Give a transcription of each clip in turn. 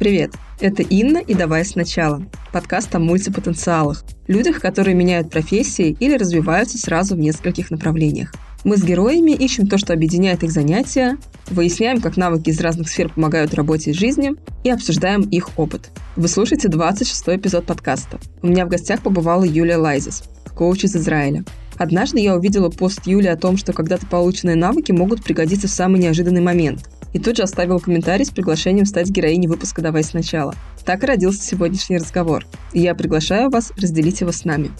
Привет, это Инна и «Давай сначала» – подкаст о мультипотенциалах, людях, которые меняют профессии или развиваются сразу в нескольких направлениях. Мы с героями ищем то, что объединяет их занятия, выясняем, как навыки из разных сфер помогают работе и жизни, и обсуждаем их опыт. Вы слушаете 26-й эпизод подкаста. У меня в гостях побывала Юлия Лайзис, коуч из Израиля. Однажды я увидела пост Юли о том, что когда-то полученные навыки могут пригодиться в самый неожиданный момент. И тут же оставила комментарий с приглашением стать героиней выпуска «Давай сначала». Так и родился сегодняшний разговор. И я приглашаю вас разделить его с нами.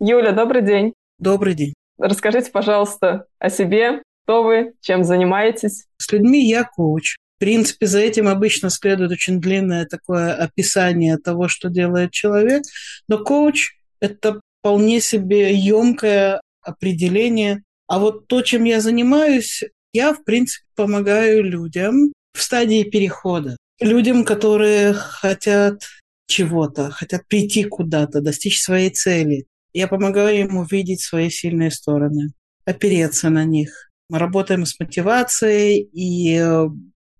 Юля, добрый день. Добрый день. Расскажите, пожалуйста, о себе. Кто вы, чем занимаетесь? С людьми я коуч. В принципе, за этим обычно следует очень длинное такое описание того, что делает человек. Но коуч это вполне себе емкое определение. А вот то, чем я занимаюсь, я, в принципе, помогаю людям в стадии перехода. Людям, которые хотят чего-то, хотят прийти куда-то, достичь своей цели. Я помогаю им увидеть свои сильные стороны, опереться на них. Мы работаем с мотивацией и э,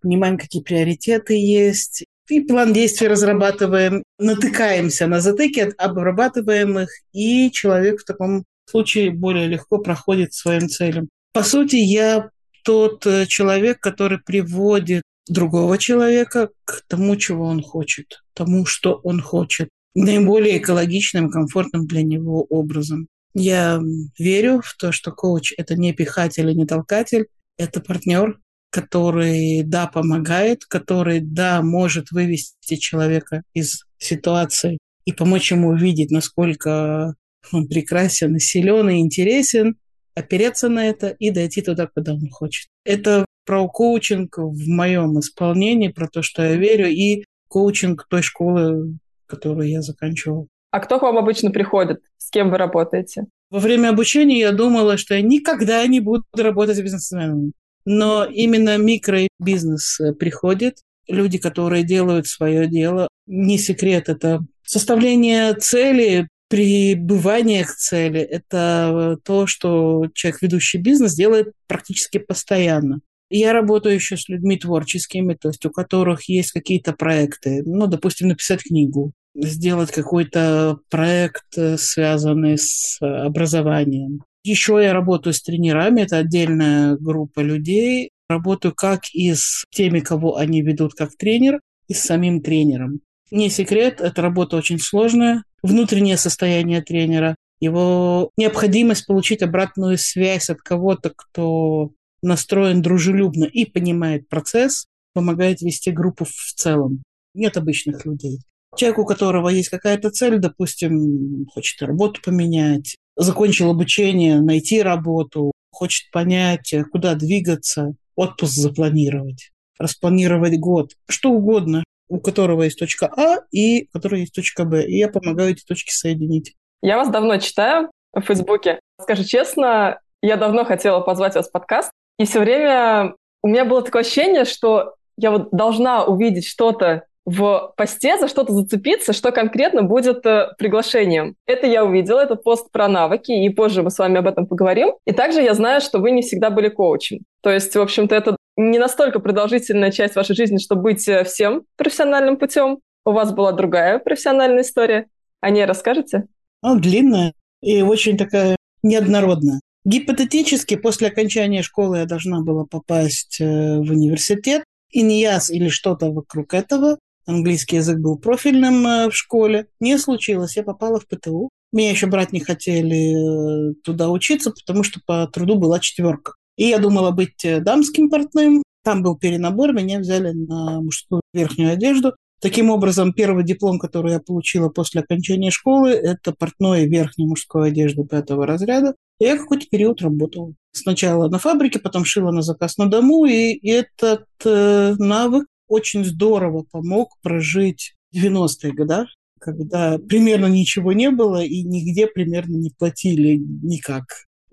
понимаем, какие приоритеты есть, и план действий разрабатываем, натыкаемся на затыки, обрабатываем их, и человек в таком случае более легко проходит своим целям. По сути, я тот э, человек, который приводит другого человека к тому, чего он хочет, тому, что он хочет, наиболее экологичным, комфортным для него образом. Я верю в то, что коуч – это не пихатель и не толкатель, это партнер, который, да, помогает, который, да, может вывести человека из ситуации и помочь ему увидеть, насколько он прекрасен, силен и интересен, опереться на это и дойти туда, куда он хочет. Это про коучинг в моем исполнении, про то, что я верю, и коучинг той школы, которую я заканчивал. А кто к вам обычно приходит? С кем вы работаете? Во время обучения я думала, что я никогда не буду работать с бизнесменами но именно микробизнес э, приходит, люди, которые делают свое дело. Не секрет, это составление цели, прибывание к цели. Это то, что человек, ведущий бизнес, делает практически постоянно. Я работаю еще с людьми творческими, то есть у которых есть какие-то проекты. Ну, допустим, написать книгу, сделать какой-то проект, э, связанный с образованием. Еще я работаю с тренерами, это отдельная группа людей. Работаю как и с теми, кого они ведут как тренер, и с самим тренером. Не секрет, эта работа очень сложная. Внутреннее состояние тренера, его необходимость получить обратную связь от кого-то, кто настроен дружелюбно и понимает процесс, помогает вести группу в целом. Нет обычных людей. Человек, у которого есть какая-то цель, допустим, хочет работу поменять, закончил обучение, найти работу, хочет понять, куда двигаться, отпуск запланировать, распланировать год, что угодно, у которого есть точка А и у которого есть точка Б. И я помогаю эти точки соединить. Я вас давно читаю в Фейсбуке. Скажу честно, я давно хотела позвать вас в подкаст, и все время у меня было такое ощущение, что я вот должна увидеть что-то в посте за что-то зацепиться, что конкретно будет э, приглашением. Это я увидела, это пост про навыки, и позже мы с вами об этом поговорим. И также я знаю, что вы не всегда были коучем. То есть, в общем-то, это не настолько продолжительная часть вашей жизни, чтобы быть э, всем профессиональным путем. У вас была другая профессиональная история. О ней расскажете? Она длинная и очень такая неоднородная. Гипотетически, после окончания школы я должна была попасть э, в университет, и не ИНИАС или что-то вокруг этого английский язык был профильным э, в школе. Не случилось, я попала в ПТУ. Меня еще брать не хотели туда учиться, потому что по труду была четверка. И я думала быть э, дамским портным. Там был перенабор, меня взяли на мужскую верхнюю одежду. Таким образом, первый диплом, который я получила после окончания школы, это портной верхней мужской одежды пятого разряда. И я какой-то период работала. Сначала на фабрике, потом шила на заказ на дому, и этот э, навык очень здорово помог прожить 90-е годы, когда примерно ничего не было и нигде примерно не платили никак.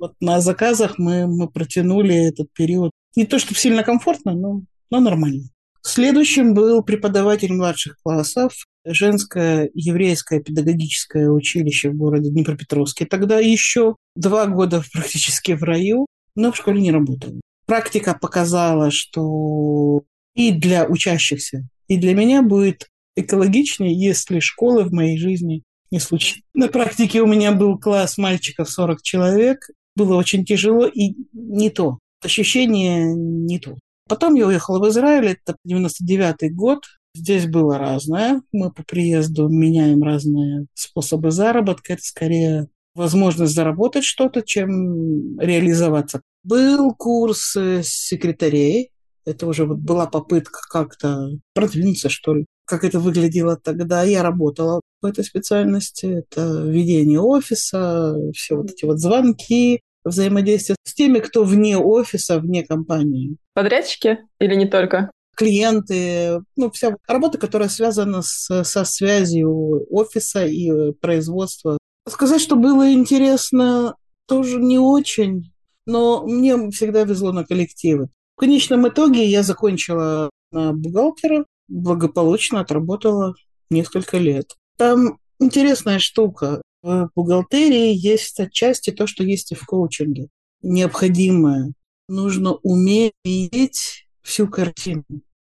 Вот на заказах мы, мы протянули этот период не то чтобы сильно комфортно, но, но нормально. Следующим был преподаватель младших классов, женское еврейское педагогическое училище в городе Днепропетровске. Тогда еще два года практически в раю, но в школе не работал. Практика показала, что и для учащихся, и для меня будет экологичнее, если школы в моей жизни не случится. На практике у меня был класс мальчиков 40 человек. Было очень тяжело и не то. Ощущение не то. Потом я уехала в Израиль, это 99 год. Здесь было разное. Мы по приезду меняем разные способы заработка. Это скорее возможность заработать что-то, чем реализоваться. Был курс секретарей. Это уже вот была попытка как-то продвинуться, что ли. Как это выглядело тогда. Я работала в этой специальности. Это ведение офиса, все вот эти вот звонки, взаимодействие с теми, кто вне офиса, вне компании. Подрядчики или не только? клиенты, ну, вся работа, которая связана с, со связью офиса и производства. Сказать, что было интересно, тоже не очень, но мне всегда везло на коллективы. В конечном итоге я закончила на бухгалтера, благополучно отработала несколько лет. Там интересная штука. В бухгалтерии есть отчасти то, что есть и в коучинге. Необходимое. Нужно уметь видеть всю картину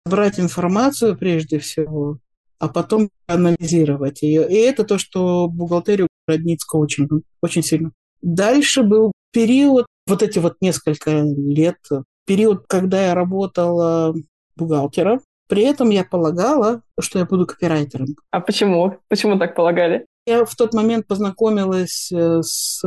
брать информацию прежде всего, а потом анализировать ее. И это то, что бухгалтерию роднит с коучингом очень сильно. Дальше был период, вот эти вот несколько лет, период, когда я работала бухгалтером. При этом я полагала, что я буду копирайтером. А почему? Почему так полагали? Я в тот момент познакомилась э, с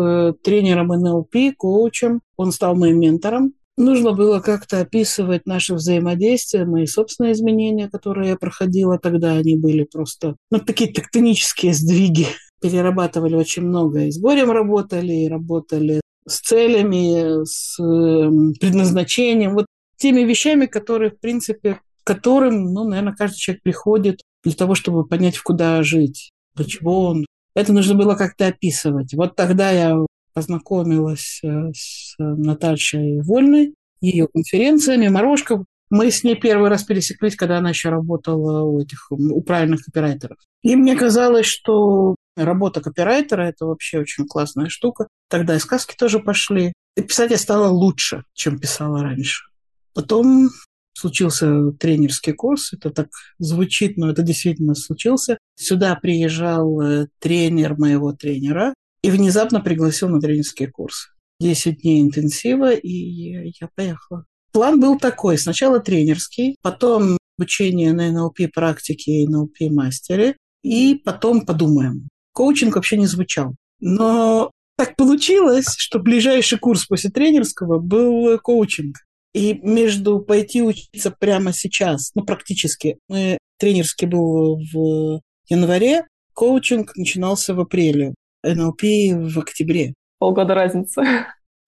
тренером НЛП, коучем. Он стал моим ментором. Нужно было как-то описывать наше взаимодействие, мои собственные изменения, которые я проходила тогда, они были просто, ну, такие тектонические сдвиги. Перерабатывали очень много. И с горем работали, и работали с целями, с эм, предназначением, вот теми вещами, которые, в принципе, которым, ну, наверное, каждый человек приходит для того, чтобы понять, куда жить, чего он. Это нужно было как-то описывать. Вот тогда я познакомилась э, с Наташей Вольной, ее конференциями. Морошка, мы с ней первый раз пересеклись, когда она еще работала у этих у правильных копирайтеров. И мне казалось, что работа копирайтера – это вообще очень классная штука. Тогда и сказки тоже пошли. И писать я стала лучше, чем писала раньше. Потом случился тренерский курс. Это так звучит, но это действительно случился. Сюда приезжал э, тренер моего тренера, и внезапно пригласил на тренерский курс. 10 дней интенсива, и я поехала. План был такой. Сначала тренерский, потом обучение на НЛП практике и НЛП мастере, и потом подумаем. Коучинг вообще не звучал. Но так получилось, что ближайший курс после тренерского был коучинг. И между пойти учиться прямо сейчас, ну, практически, мы, тренерский был в январе, коучинг начинался в апреле. НЛП в октябре. Полгода разницы.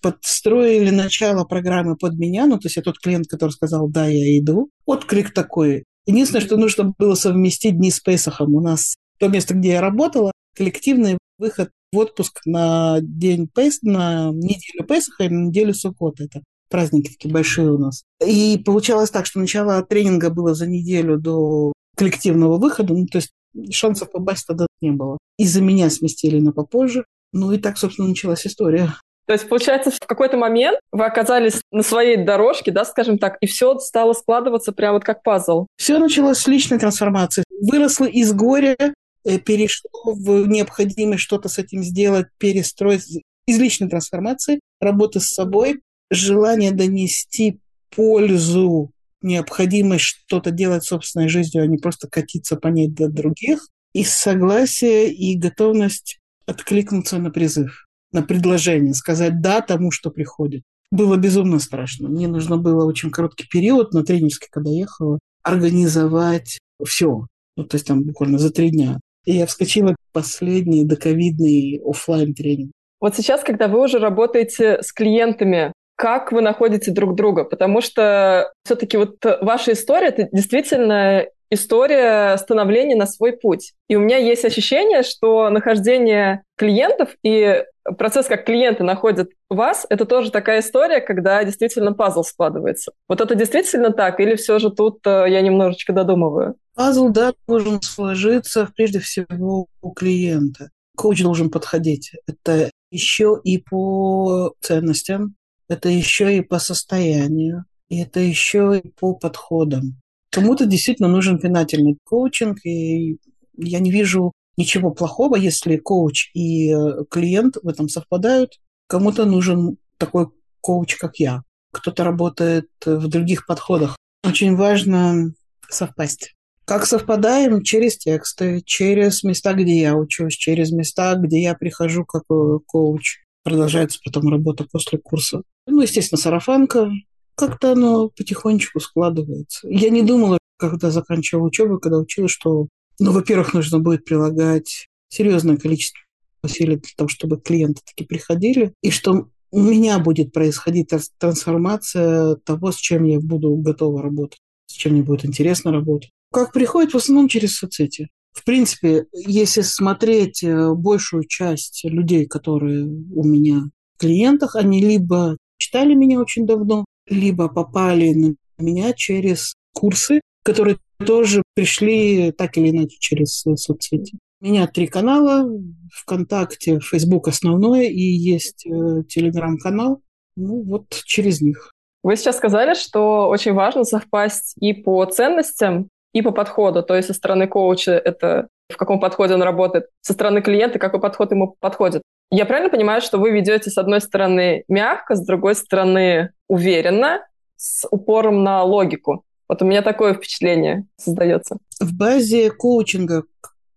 Подстроили начало программы под меня, ну, то есть я тот клиент, который сказал, да, я иду. Отклик такой. Единственное, что нужно было совместить дни с Пейсахом. У нас то место, где я работала, коллективный выход в отпуск на день Пейс, на неделю Пейсаха и на неделю Сукота. Это праздники такие большие у нас. И получалось так, что начало тренинга было за неделю до коллективного выхода, ну, то есть шансов попасть тогда не было. Из-за меня сместили на попозже. Ну и так, собственно, началась история. То есть, получается, в какой-то момент вы оказались на своей дорожке, да, скажем так, и все стало складываться прямо вот как пазл. Все началось с личной трансформации. Выросло из горя, э, перешло в необходимость что-то с этим сделать, перестроить. Из личной трансформации, работы с собой, желание донести пользу необходимость что-то делать собственной жизнью, а не просто катиться по ней до других, и согласие, и готовность откликнуться на призыв, на предложение, сказать «да» тому, что приходит. Было безумно страшно. Мне нужно было очень короткий период на тренерский, когда ехала, организовать все. Ну, то есть там буквально за три дня. И я вскочила в последний доковидный офлайн тренинг. Вот сейчас, когда вы уже работаете с клиентами, как вы находите друг друга, потому что все-таки вот ваша история это действительно история становления на свой путь. И у меня есть ощущение, что нахождение клиентов и процесс, как клиенты находят вас, это тоже такая история, когда действительно пазл складывается. Вот это действительно так, или все же тут э, я немножечко додумываю? Пазл, да, должен сложиться прежде всего у клиента. Коуч должен подходить. Это еще и по ценностям, это еще и по состоянию, и это еще и по подходам. Кому-то действительно нужен пинательный коучинг, и я не вижу ничего плохого, если коуч и э, клиент в этом совпадают. Кому-то нужен такой коуч, как я. Кто-то работает в других подходах. Очень важно совпасть. Как совпадаем? Через тексты, через места, где я учусь, через места, где я прихожу как э, коуч. Продолжается потом работа после курса. Ну, естественно, сарафанка. Как-то оно потихонечку складывается. Я не думала, когда заканчивала учебу, когда училась, что, ну, во-первых, нужно будет прилагать серьезное количество усилий для того, чтобы клиенты таки приходили, и что у меня будет происходить трансформация того, с чем я буду готова работать, с чем мне будет интересно работать. Как приходит, в основном через соцсети. В принципе, если смотреть э, большую часть людей, которые у меня в клиентах, они либо читали меня очень давно, либо попали на меня через курсы, которые тоже пришли так или иначе через соцсети. У меня три канала. ВКонтакте, Фейсбук основной, и есть э, Телеграм-канал. Ну, вот через них. Вы сейчас сказали, что очень важно совпасть и по ценностям, и по подходу. То есть со стороны коуча это в каком подходе он работает, со стороны клиента какой подход ему подходит. Я правильно понимаю, что вы ведете с одной стороны мягко, с другой стороны уверенно, с упором на логику? Вот у меня такое впечатление создается. В базе коучинга,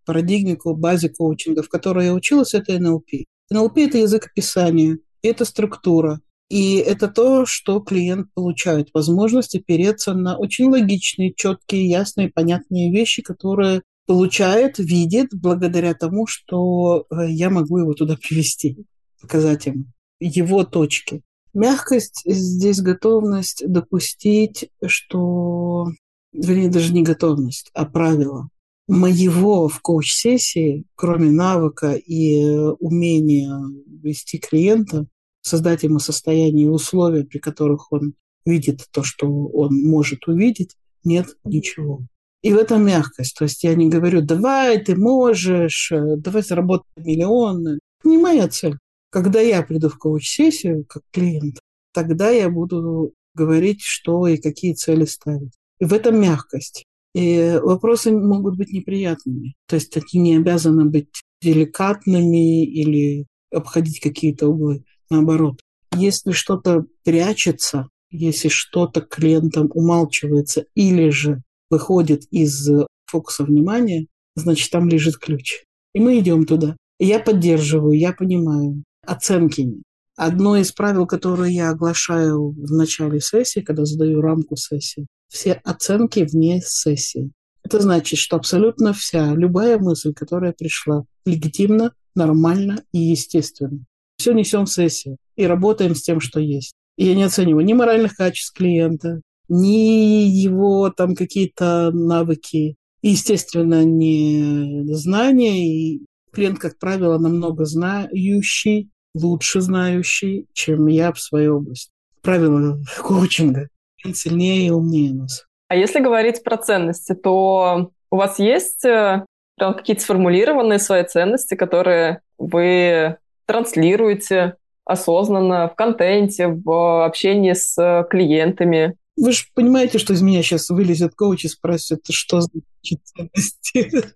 парадигме, базе коучинга, в которой я училась, это НЛП. НЛП – это язык описания, это структура. И это то, что клиент получает. Возможность опереться на очень логичные, четкие, ясные, понятные вещи, которые получает, видит благодаря тому, что э, я могу его туда привести, показать ему его точки. Мягкость здесь готовность допустить, что, вернее, даже не готовность, а правило моего в коуч-сессии, кроме навыка и умения вести клиента, создать ему состояние и условия, при которых он видит то, что он может увидеть, нет ничего. И в этом мягкость. То есть я не говорю, давай, ты можешь, давай заработай миллионы. Не моя цель. Когда я приду в коуч-сессию как клиент, тогда я буду говорить, что и какие цели ставить. И в этом мягкость. И вопросы могут быть неприятными. То есть они не обязаны быть деликатными или обходить какие-то углы. Наоборот, если что-то прячется, если что-то клиентам умалчивается или же выходит из фокуса внимания, значит, там лежит ключ. И мы идем туда. я поддерживаю, я понимаю. Оценки нет. Одно из правил, которые я оглашаю в начале сессии, когда задаю рамку сессии, все оценки вне сессии. Это значит, что абсолютно вся, любая мысль, которая пришла, легитимна, нормально и естественно. Все несем в сессию и работаем с тем, что есть. И я не оцениваю ни моральных качеств клиента, ни его там какие-то навыки, и, естественно, не знания. И клиент, как правило, намного знающий, лучше знающий, чем я в своей области. Правило коучинга. Он сильнее и умнее нас. А если говорить про ценности, то у вас есть э, какие-то сформулированные свои ценности, которые вы транслируете осознанно в контенте, в общении с клиентами? Вы же понимаете, что из меня сейчас вылезет коуч и спросит, что значит ценности?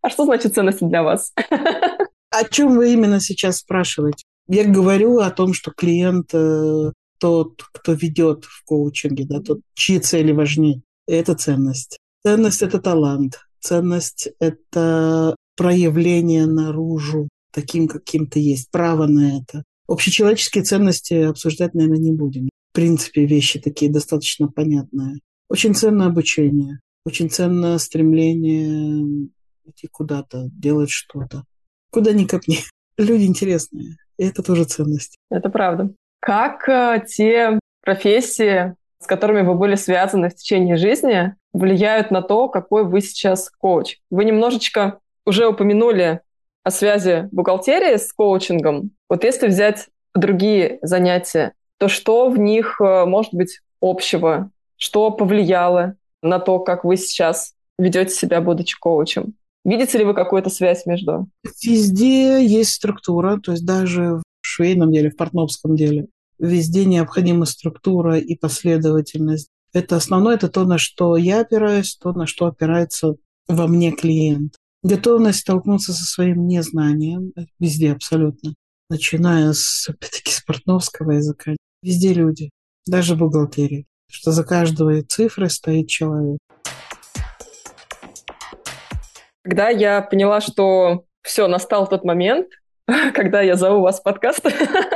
А что значит ценности для вас? О чем вы именно сейчас спрашиваете? Я говорю о том, что клиент э, тот, кто ведет в коучинге, да, тот, чьи цели важнее. Это ценность. Ценность – это талант. Ценность – это проявление наружу таким, каким ты есть. Право на это. Общечеловеческие ценности обсуждать, наверное, не будем. Принципе, вещи такие достаточно понятные. Очень ценно обучение. Очень ценно стремление идти куда-то, делать что-то. Куда ни копни. Люди интересные. И это тоже ценность. Это правда. Как э, те профессии, с которыми вы были связаны в течение жизни, влияют на то, какой вы сейчас коуч? Вы немножечко уже упомянули о связи бухгалтерии с коучингом. Вот если взять другие занятия, то что в них э, может быть общего? Что повлияло на то, как вы сейчас ведете себя, будучи коучем? Видите ли вы какую-то связь между? Везде есть структура, то есть даже в швейном деле, в портновском деле. Везде необходима структура и последовательность. Это основное, это то, на что я опираюсь, то, на что опирается во мне клиент. Готовность столкнуться со своим незнанием везде абсолютно, начиная с, опять-таки, с языка. Везде люди, даже в бухгалтерии, что за каждой цифрой стоит человек. Когда я поняла, что все, настал тот момент, когда я зову вас в подкаст,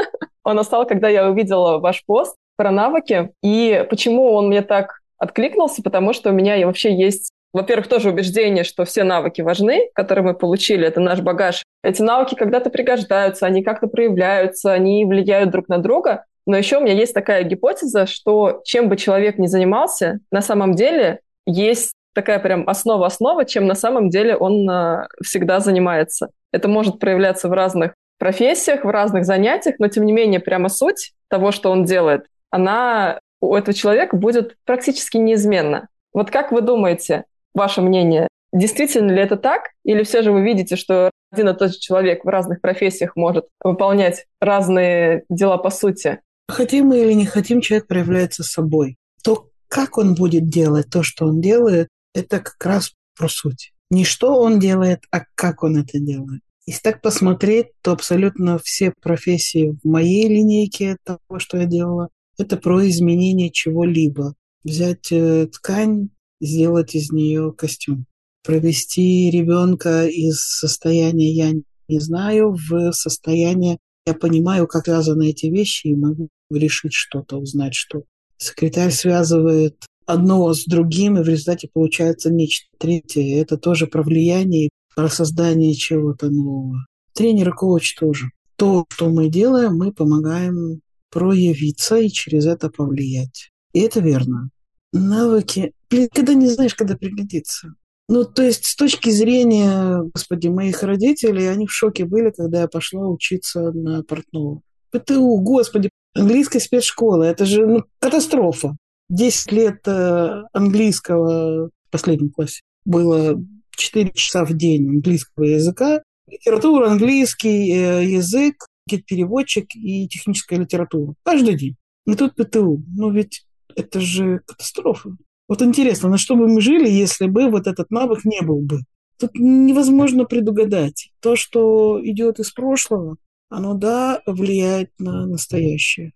он настал, когда я увидела ваш пост про навыки. И почему он мне так откликнулся? Потому что у меня вообще есть во-первых, тоже убеждение, что все навыки важны, которые мы получили, это наш багаж. Эти навыки когда-то пригождаются, они как-то проявляются, они влияют друг на друга. Но еще у меня есть такая гипотеза, что чем бы человек ни занимался, на самом деле есть такая прям основа-основа, чем на самом деле он э, всегда занимается. Это может проявляться в разных профессиях, в разных занятиях, но тем не менее прямо суть того, что он делает, она у этого человека будет практически неизменна. Вот как вы думаете, ваше мнение, действительно ли это так? Или все же вы видите, что один и тот же человек в разных профессиях может выполнять разные дела по сути? Хотим мы или не хотим, человек проявляется собой. То, как он будет делать то, что он делает, это как раз про суть. Не что он делает, а как он это делает. Если так посмотреть, то абсолютно все профессии в моей линейке того, что я делала, это про изменение чего-либо. Взять э, ткань, сделать из нее костюм. Провести ребенка из состояния «я не знаю» в состояние «я понимаю, как связаны эти вещи и могу решить что-то, узнать что». Секретарь связывает одно с другим, и в результате получается нечто третье. Это тоже про влияние, про создание чего-то нового. Тренер и коуч тоже. То, что мы делаем, мы помогаем проявиться и через это повлиять. И это верно. Навыки блин, когда не знаешь, когда пригодится. Ну, то есть с точки зрения, господи, моих родителей, они в шоке были, когда я пошла учиться на портного. ПТУ, господи, английская спецшкола, это же ну, катастрофа. Десять лет э, английского в последнем классе было 4 часа в день английского языка, литература, английский э, язык, переводчик и техническая литература. Каждый день. И тут ПТУ. Ну ведь это же катастрофа. Вот интересно, на что бы мы жили, если бы вот этот навык не был бы? Тут невозможно предугадать. То, что идет из прошлого, оно, да, влияет на настоящее.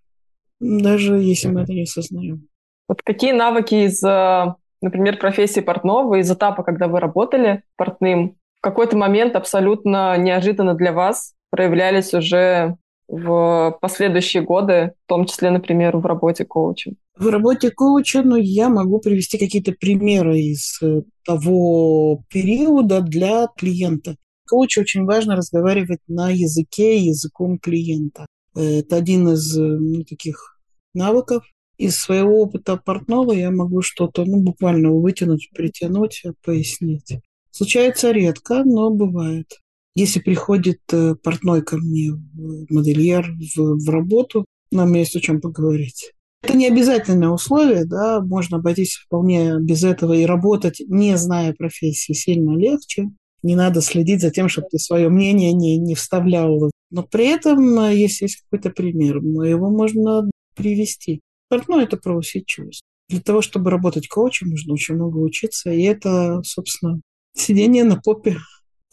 Даже если мы это не осознаем. Вот какие навыки из, э, например, профессии портного, из этапа, когда вы работали портным, в какой-то момент абсолютно неожиданно для вас проявлялись уже в последующие годы, в том числе, например, в работе коучем? В работе коуча ну, я могу привести какие-то примеры из э, того периода для клиента. Коучу очень важно разговаривать на языке, языком клиента. Это один из э, ну, таких навыков. Из своего опыта портного я могу что-то ну, буквально вытянуть, притянуть, пояснить. Случается редко, но бывает. Если приходит э, портной ко мне, модельер в, в работу, нам есть о чем поговорить. Это не обязательное условие, да, можно обойтись вполне без этого и работать, не зная профессии, сильно легче. Не надо следить за тем, чтобы ты свое мнение не, не вставлял. Но при этом, э, если есть какой-то пример, его можно привести. Портной – это про усидчивость. Для того, чтобы работать коучем, нужно очень много учиться. И это, собственно, сидение на попе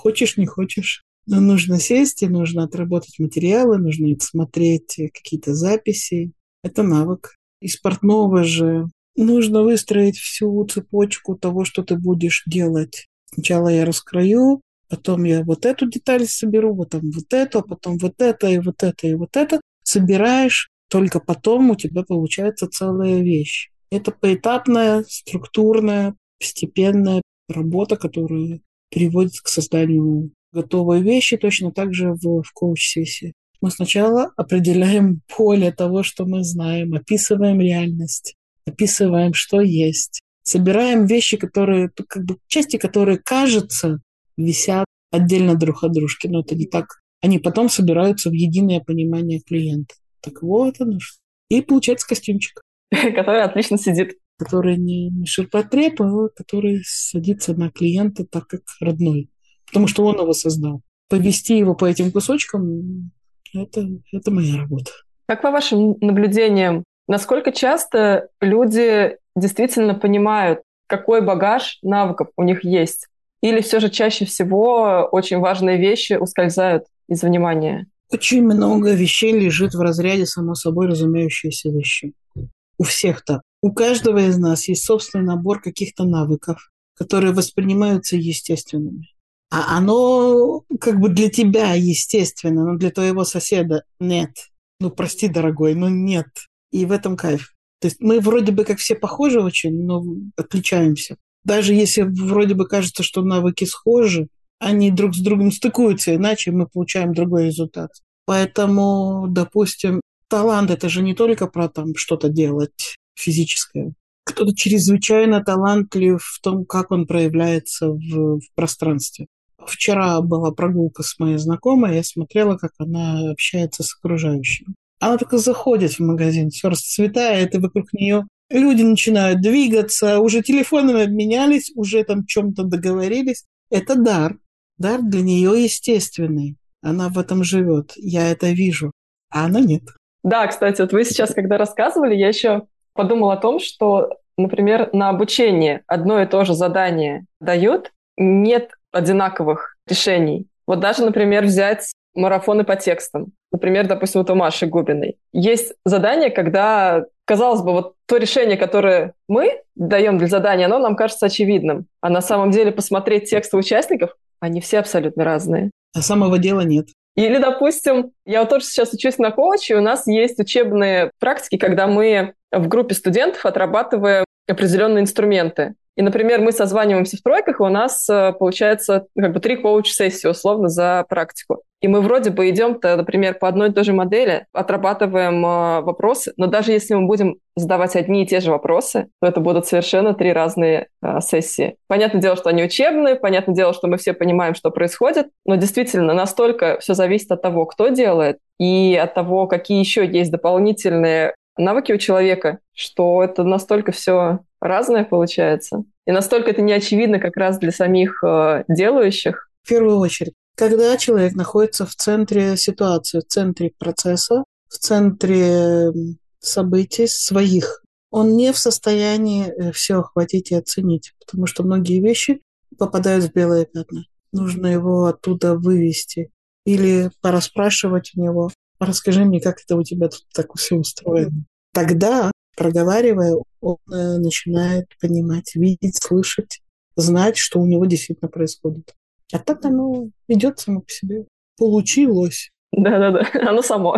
Хочешь, не хочешь. Но нужно сесть, и нужно отработать материалы, нужно смотреть какие-то записи. Это навык. Из портного же нужно выстроить всю цепочку того, что ты будешь делать. Сначала я раскрою, потом я вот эту деталь соберу, потом вот эту, потом вот это, и вот это, и вот это. Собираешь, только потом у тебя получается целая вещь. Это поэтапная, структурная, постепенная работа, которую приводит к созданию готовой вещи, точно так же в, в коуч-сессии. Мы сначала определяем поле того, что мы знаем, описываем реальность, описываем, что есть, собираем вещи, которые, как бы части, которые, кажется, висят отдельно друг от дружки, но это не так. Они потом собираются в единое понимание клиента. Так вот оно. И получается костюмчик. Который отлично сидит который не, не ширпотреб, а который садится на клиента так, как родной. Потому что он его создал. Повести его по этим кусочкам это, это моя работа. Как по вашим наблюдениям, Насколько часто люди действительно понимают, какой багаж навыков у них есть? Или все же чаще всего очень важные вещи ускользают из внимания? Очень много вещей лежит в разряде само собой разумеющиеся вещи. У всех так. У каждого из нас есть собственный набор каких-то навыков, которые воспринимаются естественными. А оно как бы для тебя естественно, но для твоего соседа нет. Ну, прости, дорогой, но нет. И в этом кайф. То есть мы вроде бы как все похожи очень, но отличаемся. Даже если вроде бы кажется, что навыки схожи, они друг с другом стыкуются, иначе мы получаем другой результат. Поэтому, допустим, талант – это же не только про там что-то делать физическое. Кто-то чрезвычайно талантлив в том, как он проявляется в, в пространстве. Вчера была прогулка с моей знакомой, я смотрела, как она общается с окружающими. Она только заходит в магазин, все расцветает, и вокруг нее люди начинают двигаться, уже телефонами обменялись, уже там чем-то договорились. Это дар. Дар для нее естественный. Она в этом живет. Я это вижу. А она нет. Да, кстати, вот вы сейчас, когда рассказывали, я еще подумала о том, что, например, на обучение одно и то же задание дают, нет одинаковых решений. Вот даже, например, взять марафоны по текстам. Например, допустим, вот у Маши Губиной. Есть задание, когда, казалось бы, вот то решение, которое мы даем для задания, оно нам кажется очевидным. А на самом деле посмотреть тексты участников, они все абсолютно разные. А самого дела нет. Или, допустим, я вот тоже сейчас учусь на коуче, у нас есть учебные практики, когда мы в группе студентов отрабатываем определенные инструменты. И, например, мы созваниваемся в тройках, и у нас э, получается как бы три коуч-сессии условно за практику. И мы вроде бы идем-то, например, по одной и той же модели, отрабатываем э, вопросы, но даже если мы будем задавать одни и те же вопросы, то это будут совершенно три разные э, сессии. Понятное дело, что они учебные, понятное дело, что мы все понимаем, что происходит, но действительно настолько все зависит от того, кто делает, и от того, какие еще есть дополнительные навыки у человека, что это настолько все разное получается. И настолько это не очевидно как раз для самих э, делающих. В первую очередь, когда человек находится в центре ситуации, в центре процесса, в центре событий своих, он не в состоянии э, все охватить и оценить, потому что многие вещи попадают в белые пятна. Нужно его оттуда вывести или пораспрашивать у него. Расскажи мне, как это у тебя тут так все устроено. Тогда, проговаривая, он э, начинает понимать, видеть, слышать, знать, что у него действительно происходит. А так оно идет само по себе. Получилось. Да-да-да, оно само.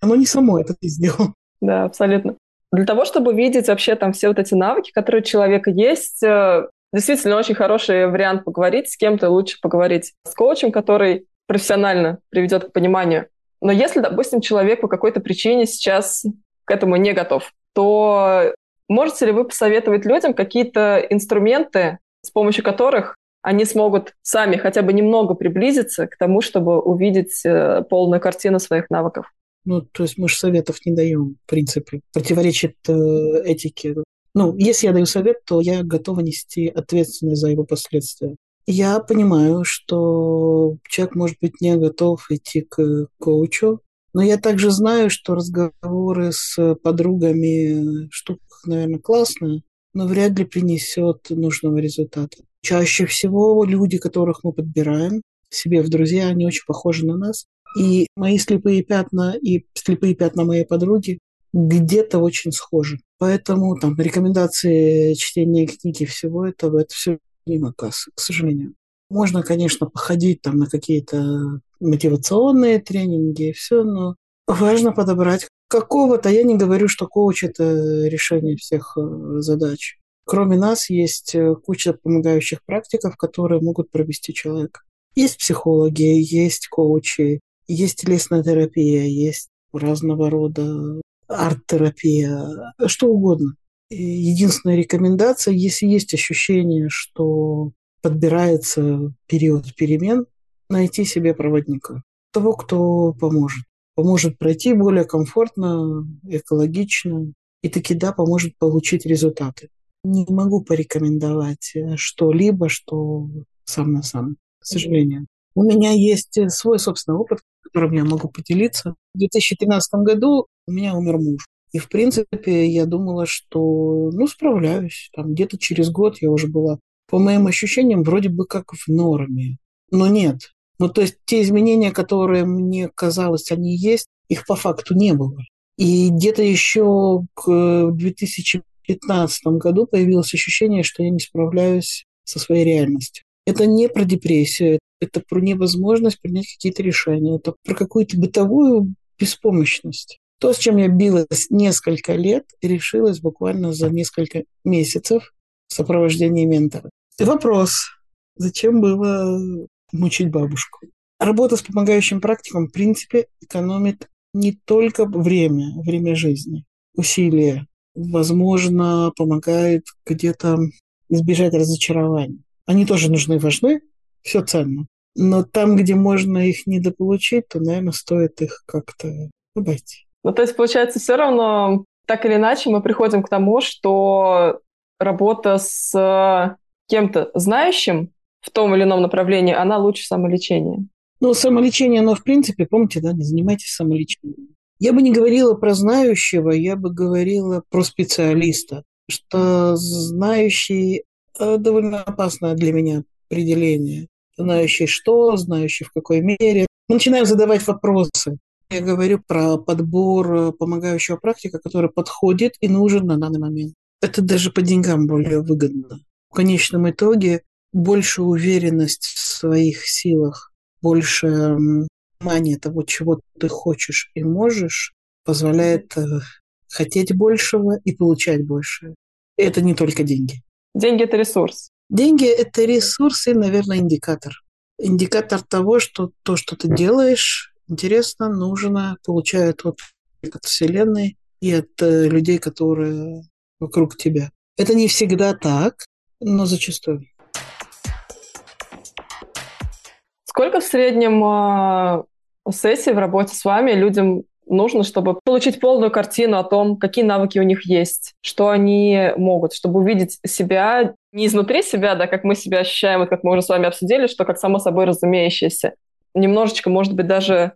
Оно не само, это ты сделал. Да, абсолютно. Для того, чтобы видеть вообще там все вот эти навыки, которые у человека есть, э, действительно очень хороший вариант поговорить с кем-то, лучше поговорить с коучем, который профессионально приведет к пониманию. Но если, допустим, человек по какой-то причине сейчас к этому не готов, то можете ли вы посоветовать людям какие-то инструменты, с помощью которых они смогут сами хотя бы немного приблизиться к тому, чтобы увидеть э, полную картину своих навыков? Ну, то есть мы же советов не даем, в принципе. Противоречит э, этике. Ну, если я даю совет, то я готова нести ответственность за его последствия. Я понимаю, что человек может быть не готов идти к коучу, но я также знаю, что разговоры с подругами штука, наверное, классная, но вряд ли принесет нужного результата. Чаще всего люди, которых мы подбираем себе в друзья, они очень похожи на нас. И мои слепые пятна и слепые пятна моей подруги где-то очень схожи. Поэтому там рекомендации чтения книги всего этого, это все мимо к сожалению. Можно, конечно, походить там на какие-то мотивационные тренинги и все, но важно подобрать какого-то. Я не говорю, что коуч – это решение всех э, задач. Кроме нас есть э, куча помогающих практиков, которые могут провести человека. Есть психологи, есть коучи, есть телесная терапия, есть разного рода арт-терапия, что угодно. Единственная рекомендация, если есть ощущение, что подбирается период перемен, найти себе проводника, того, кто поможет. Поможет пройти более комфортно, экологично, и таки да, поможет получить результаты. Не могу порекомендовать что-либо, что сам на сам, к сожалению. У меня есть свой собственный опыт, которым я могу поделиться. В 2013 году у меня умер муж. И, в принципе, я думала, что, ну, справляюсь. Там где-то через год я уже была, по моим ощущениям, вроде бы как в норме. Но нет. Ну, то есть те изменения, которые мне казалось, они есть, их по факту не было. И где-то еще к 2015 году появилось ощущение, что я не справляюсь со своей реальностью. Это не про депрессию, это про невозможность принять какие-то решения, это про какую-то бытовую беспомощность. То, с чем я билась несколько лет, решилось буквально за несколько месяцев в сопровождении ментора. И вопрос, зачем было мучить бабушку? Работа с помогающим практиком, в принципе, экономит не только время, время жизни, усилия. Возможно, помогает где-то избежать разочарований. Они тоже нужны и важны, все ценно. Но там, где можно их недополучить, то, наверное, стоит их как-то обойти. Ну, то есть, получается, все равно, так или иначе, мы приходим к тому, что работа с кем-то знающим в том или ином направлении, она лучше самолечения. Ну, самолечение, оно, в принципе, помните, да, не занимайтесь самолечением. Я бы не говорила про знающего, я бы говорила про специалиста, что знающий э, довольно опасное для меня определение. Знающий что, знающий в какой мере. Мы начинаем задавать вопросы. Я говорю про подбор э, помогающего практика, который подходит и нужен на данный момент. Это даже по деньгам более выгодно. В конечном итоге больше уверенность в своих силах больше понимание того, чего ты хочешь и можешь, позволяет э, хотеть большего и получать больше. И это не только деньги. Деньги – это ресурс. Деньги – это ресурс и, наверное, индикатор. Индикатор того, что то, что ты делаешь, интересно, нужно, получают от, Вселенной и от э, людей, которые вокруг тебя. Это не всегда так, но зачастую. Сколько в среднем э, сессий в работе с вами людям нужно, чтобы получить полную картину о том, какие навыки у них есть, что они могут, чтобы увидеть себя не изнутри себя, да, как мы себя ощущаем, вот как мы уже с вами обсудили, что как само собой разумеющееся, немножечко, может быть, даже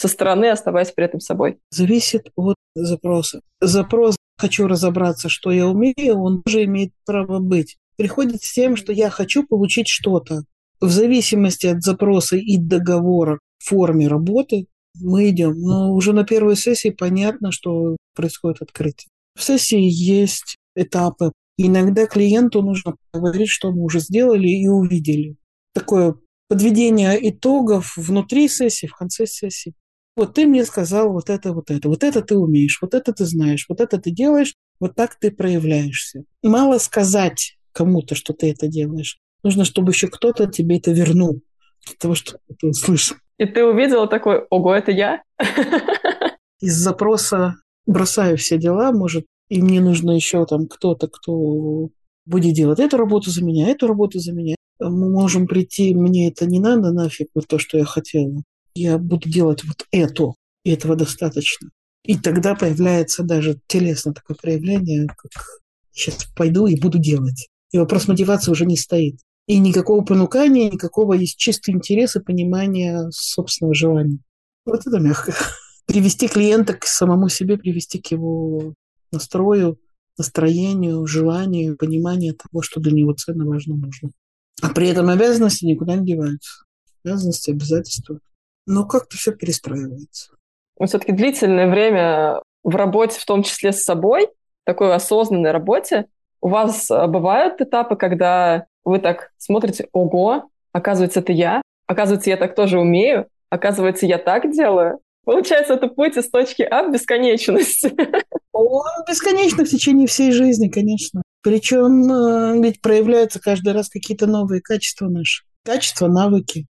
со стороны, оставаясь при этом собой. Зависит от запроса. Запрос «хочу разобраться, что я умею», он тоже имеет право быть. Приходит с тем, что я хочу получить что-то в зависимости от запроса и договора в форме работы мы идем. Но уже на первой сессии понятно, что происходит открытие. В сессии есть этапы. Иногда клиенту нужно говорить, что мы уже сделали и увидели. Такое подведение итогов внутри сессии, в конце сессии. Вот ты мне сказал вот это, вот это, вот это ты умеешь, вот это ты знаешь, вот это ты делаешь, вот так ты проявляешься. Мало сказать кому-то, что ты это делаешь. Нужно, чтобы еще кто-то тебе это вернул, для того, чтобы ты услышал. И ты увидела такой, ого, это я? Из запроса бросаю все дела, может, и мне нужно еще там кто-то, кто будет делать эту работу за меня, эту работу за меня. Мы можем прийти, мне это не надо нафиг, вот то, что я хотела. Я буду делать вот это, и этого достаточно. И тогда появляется даже телесно такое проявление, как сейчас пойду и буду делать. И вопрос мотивации уже не стоит. И никакого понукания, никакого есть чистый интерес и понимание собственного желания. Вот это мягко. Привести клиента к самому себе, привести к его настрою, настроению, желанию, пониманию того, что для него ценно, важно, нужно. А при этом обязанности никуда не деваются. Обязанности, обязательства. Но как-то все перестраивается. Но все-таки длительное время в работе, в том числе с собой, такой осознанной работе, у вас бывают этапы, когда вы так смотрите, ого, оказывается, это я, оказывается, я так тоже умею, оказывается, я так делаю. Получается, это путь из точки А в бесконечность. Он бесконечно в течение всей жизни, конечно. Причем э, ведь проявляются каждый раз какие-то новые качества наши. Качества, навыки.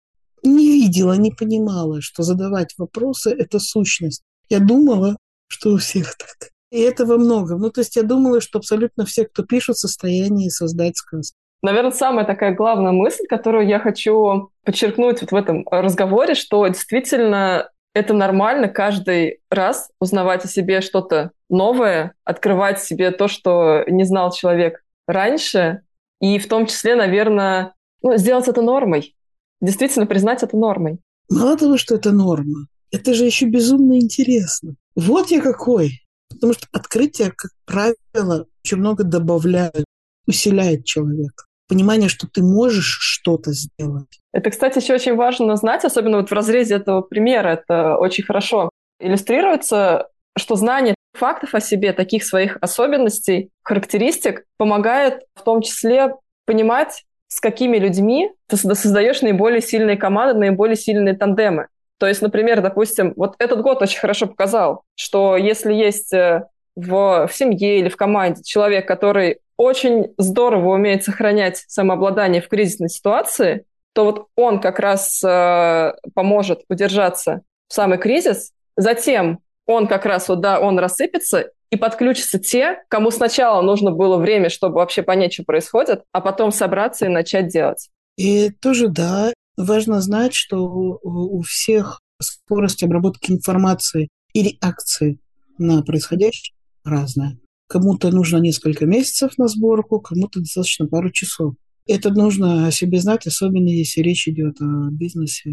Не видела, не понимала, что задавать вопросы – это сущность. Я думала, что у всех так. И этого много. Ну, то есть я думала, что абсолютно все, кто пишет, в состоянии создать сказку. Наверное, самая такая главная мысль, которую я хочу подчеркнуть вот в этом разговоре, что действительно это нормально каждый раз узнавать о себе что-то новое, открывать себе то, что не знал человек раньше, и в том числе, наверное, ну, сделать это нормой. Действительно признать это нормой. Мало того, что это норма, это же еще безумно интересно. Вот я какой. Потому что открытие, как правило, очень много добавляет, усиляет человека. Понимание, что ты можешь что-то сделать. Это, кстати, еще очень важно знать, особенно вот в разрезе этого примера. Это очень хорошо иллюстрируется, что знание фактов о себе, таких своих особенностей, характеристик, помогает в том числе понимать, с какими людьми ты создаешь наиболее сильные команды, наиболее сильные тандемы. То есть, например, допустим, вот этот год очень хорошо показал, что если есть э, в, в семье или в команде человек, который очень здорово умеет сохранять самообладание в кризисной ситуации, то вот он как раз э, поможет удержаться в самый кризис. Затем он как раз вот, да, он рассыпется, и подключатся те, кому сначала нужно было время, чтобы вообще понять, что происходит, а потом собраться и начать делать. И тоже, да, важно знать, что у всех скорость обработки информации и реакции на происходящее разная. Кому-то нужно несколько месяцев на сборку, кому-то достаточно пару часов. Это нужно о себе знать, особенно если речь идет о бизнесе.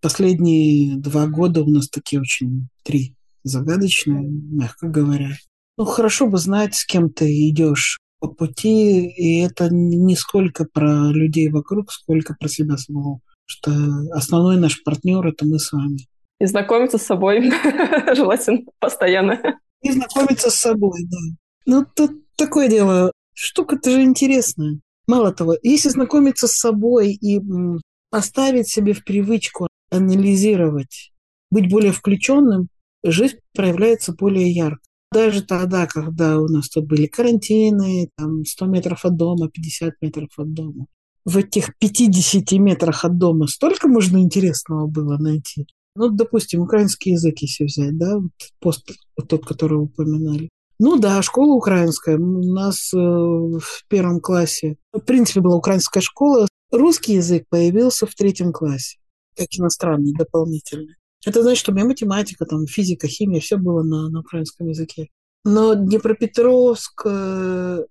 Последние два года у нас такие очень три загадочные, мягко говоря. Ну, хорошо бы знать, с кем ты идешь по пути, и это не сколько про людей вокруг, сколько про себя самого. Что основной наш партнер – это мы с вами. И знакомиться с собой желательно постоянно. И знакомиться с собой, да. Ну, тут такое дело. Штука-то же интересная. Мало того, если знакомиться с собой и поставить себе в привычку анализировать, быть более включенным, жизнь проявляется более ярко. Даже тогда, когда у нас тут были карантины, там 100 метров от дома, 50 метров от дома. В этих 50 метрах от дома столько можно интересного было найти. Ну, допустим, украинский язык, если взять, да, вот пост, вот тот, который упоминали. Ну да, школа украинская. У нас э, в первом классе, в принципе, была украинская школа. Русский язык появился в третьем классе, как иностранный, дополнительный. Это значит, что у меня математика, там, физика, химия, все было на, на украинском языке. Но Днепропетровск э,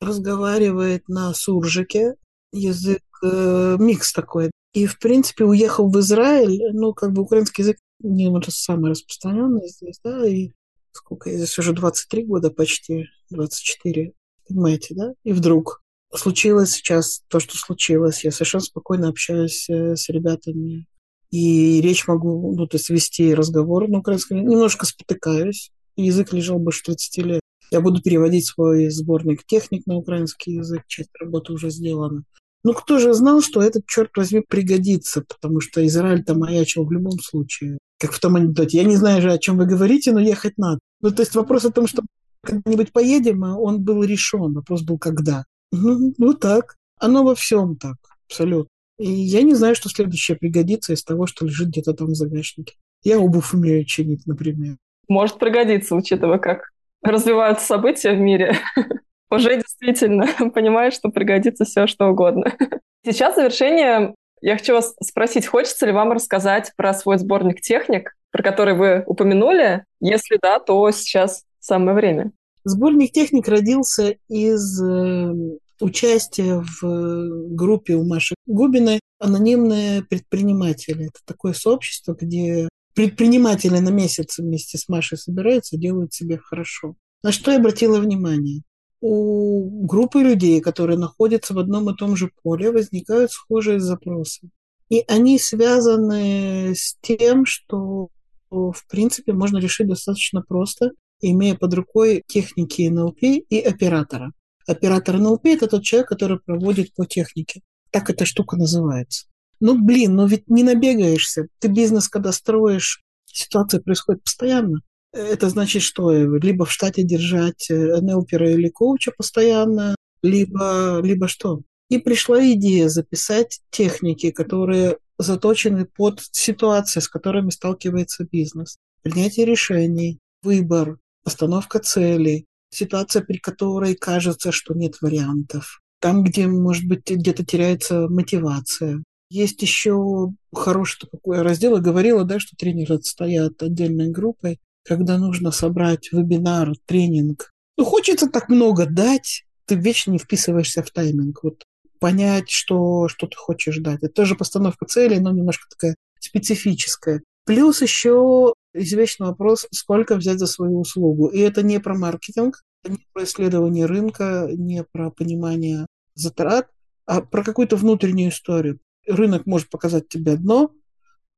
разговаривает на суржике, язык э, микс такой. И, в принципе, уехал в Израиль, ну, как бы украинский язык не самый распространенный здесь, да, и сколько я здесь уже 23 года почти, 24, понимаете, да? И вдруг случилось сейчас то, что случилось. Я совершенно спокойно общаюсь э, с ребятами и речь могу, ну, то есть вести разговор на украинском. Немножко спотыкаюсь. Язык лежал больше 30 лет. Я буду переводить свой сборник техник на украинский язык. Часть работы уже сделана. Ну, кто же знал, что этот, черт возьми, пригодится, потому что Израиль там маячил в любом случае. Как в том анекдоте. Я не знаю же, о чем вы говорите, но ехать надо. Ну, то есть вопрос о том, что когда-нибудь поедем, а он был решен. Вопрос был, когда. Ну, ну так. Оно во всем так, абсолютно. И я не знаю, что следующее пригодится из того, что лежит где-то там в загашнике. Я обувь умею чинить, например. Может пригодиться, учитывая, как развиваются события в мире. Уже действительно понимаешь, что пригодится все, что угодно. Сейчас в завершение я хочу вас спросить, хочется ли вам рассказать про свой сборник техник, про который вы упомянули? Если да, то сейчас самое время. Сборник техник родился из э, участие в э, группе у Маши Губиной «Анонимные предприниматели». Это такое сообщество, где предприниматели на месяц вместе с Машей собираются, делают себе хорошо. На что я обратила внимание? У группы людей, которые находятся в одном и том же поле, возникают схожие запросы. И они связаны с тем, что, в принципе, можно решить достаточно просто, имея под рукой техники НЛП и оператора. Оператор НЛП – это тот человек, который проводит по технике. Так эта штука называется. Ну, блин, ну ведь не набегаешься. Ты бизнес, когда строишь, ситуация происходит постоянно. Это значит, что либо в штате держать э, НЛПера или коуча постоянно, либо, либо что? И пришла идея записать техники, которые заточены под ситуации, с которыми сталкивается бизнес. Принятие решений, выбор, постановка целей, ситуация, при которой кажется, что нет вариантов. Там, где, может быть, где-то теряется мотивация. Есть еще хороший такой раздел, я говорила, да, что тренеры стоят отдельной группой, когда нужно собрать вебинар, тренинг. Ну, хочется так много дать, ты вечно не вписываешься в тайминг. Вот понять, что, что ты хочешь дать. Это тоже постановка целей, но немножко такая специфическая. Плюс еще извечный вопрос, сколько взять за свою услугу. И это не про маркетинг, не про исследование рынка, не про понимание затрат, а про какую-то внутреннюю историю. Рынок может показать тебе одно,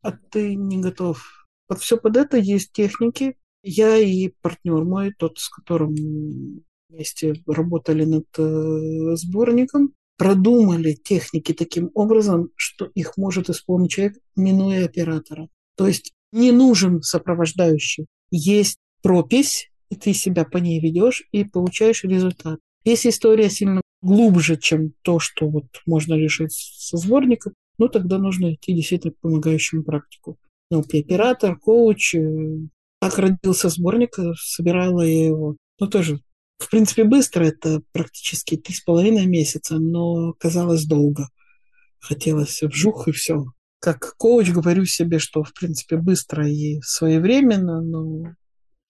а ты не готов. Под все под это есть техники. Я и партнер мой, тот, с которым вместе работали над э, сборником, продумали техники таким образом, что их может исполнить человек, минуя оператора. То есть не нужен сопровождающий. Есть пропись, и ты себя по ней ведешь и получаешь результат. Если история сильно глубже, чем то, что вот можно решить со сборником, ну тогда нужно идти действительно к помогающему практику. Ну, оператор, коуч. Как родился сборник, собирала я его. Ну, тоже, в принципе, быстро. Это практически три с половиной месяца, но казалось долго. Хотелось вжух и все как коуч говорю себе, что, в принципе, быстро и своевременно, но,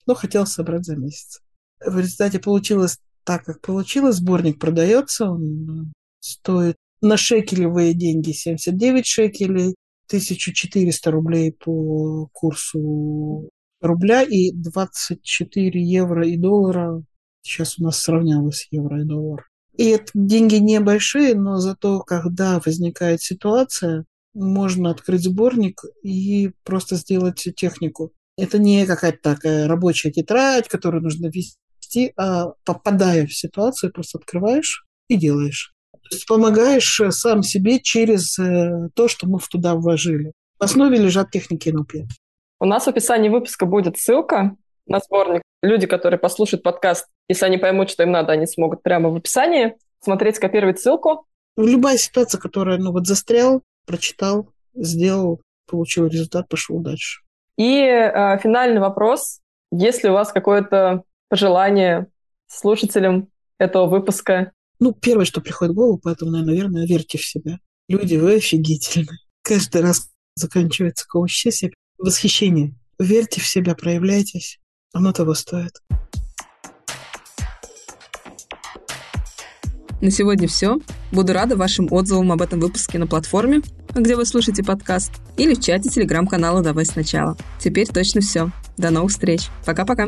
но хотел собрать за месяц. В результате получилось так, как получилось. Сборник продается, он стоит на шекелевые деньги 79 шекелей, 1400 рублей по курсу рубля и 24 евро и доллара. Сейчас у нас сравнялось евро и доллар. И это деньги небольшие, но зато, когда возникает ситуация, можно открыть сборник и просто сделать технику. Это не какая-то такая рабочая тетрадь, которую нужно вести, а попадая в ситуацию, просто открываешь и делаешь. То есть помогаешь э, сам себе через э, то, что мы туда вложили. В основе лежат техники НЛП. У нас в описании выпуска будет ссылка на сборник. Люди, которые послушают подкаст, если они поймут, что им надо, они смогут прямо в описании смотреть, скопировать ссылку. Любая ситуация, которая ну, вот застрял, прочитал, сделал, получил результат, пошел дальше. И э, финальный вопрос. Есть ли у вас какое-то пожелание слушателям этого выпуска? Ну, первое, что приходит в голову, поэтому, наверное, верьте в себя. Люди, вы офигительны. Каждый раз заканчивается коуч-сессия. Восхищение. Верьте в себя, проявляйтесь. Оно того стоит. На сегодня все. Буду рада вашим отзывам об этом выпуске на платформе, где вы слушаете подкаст, или в чате телеграм-канала «Давай сначала». Теперь точно все. До новых встреч. Пока-пока.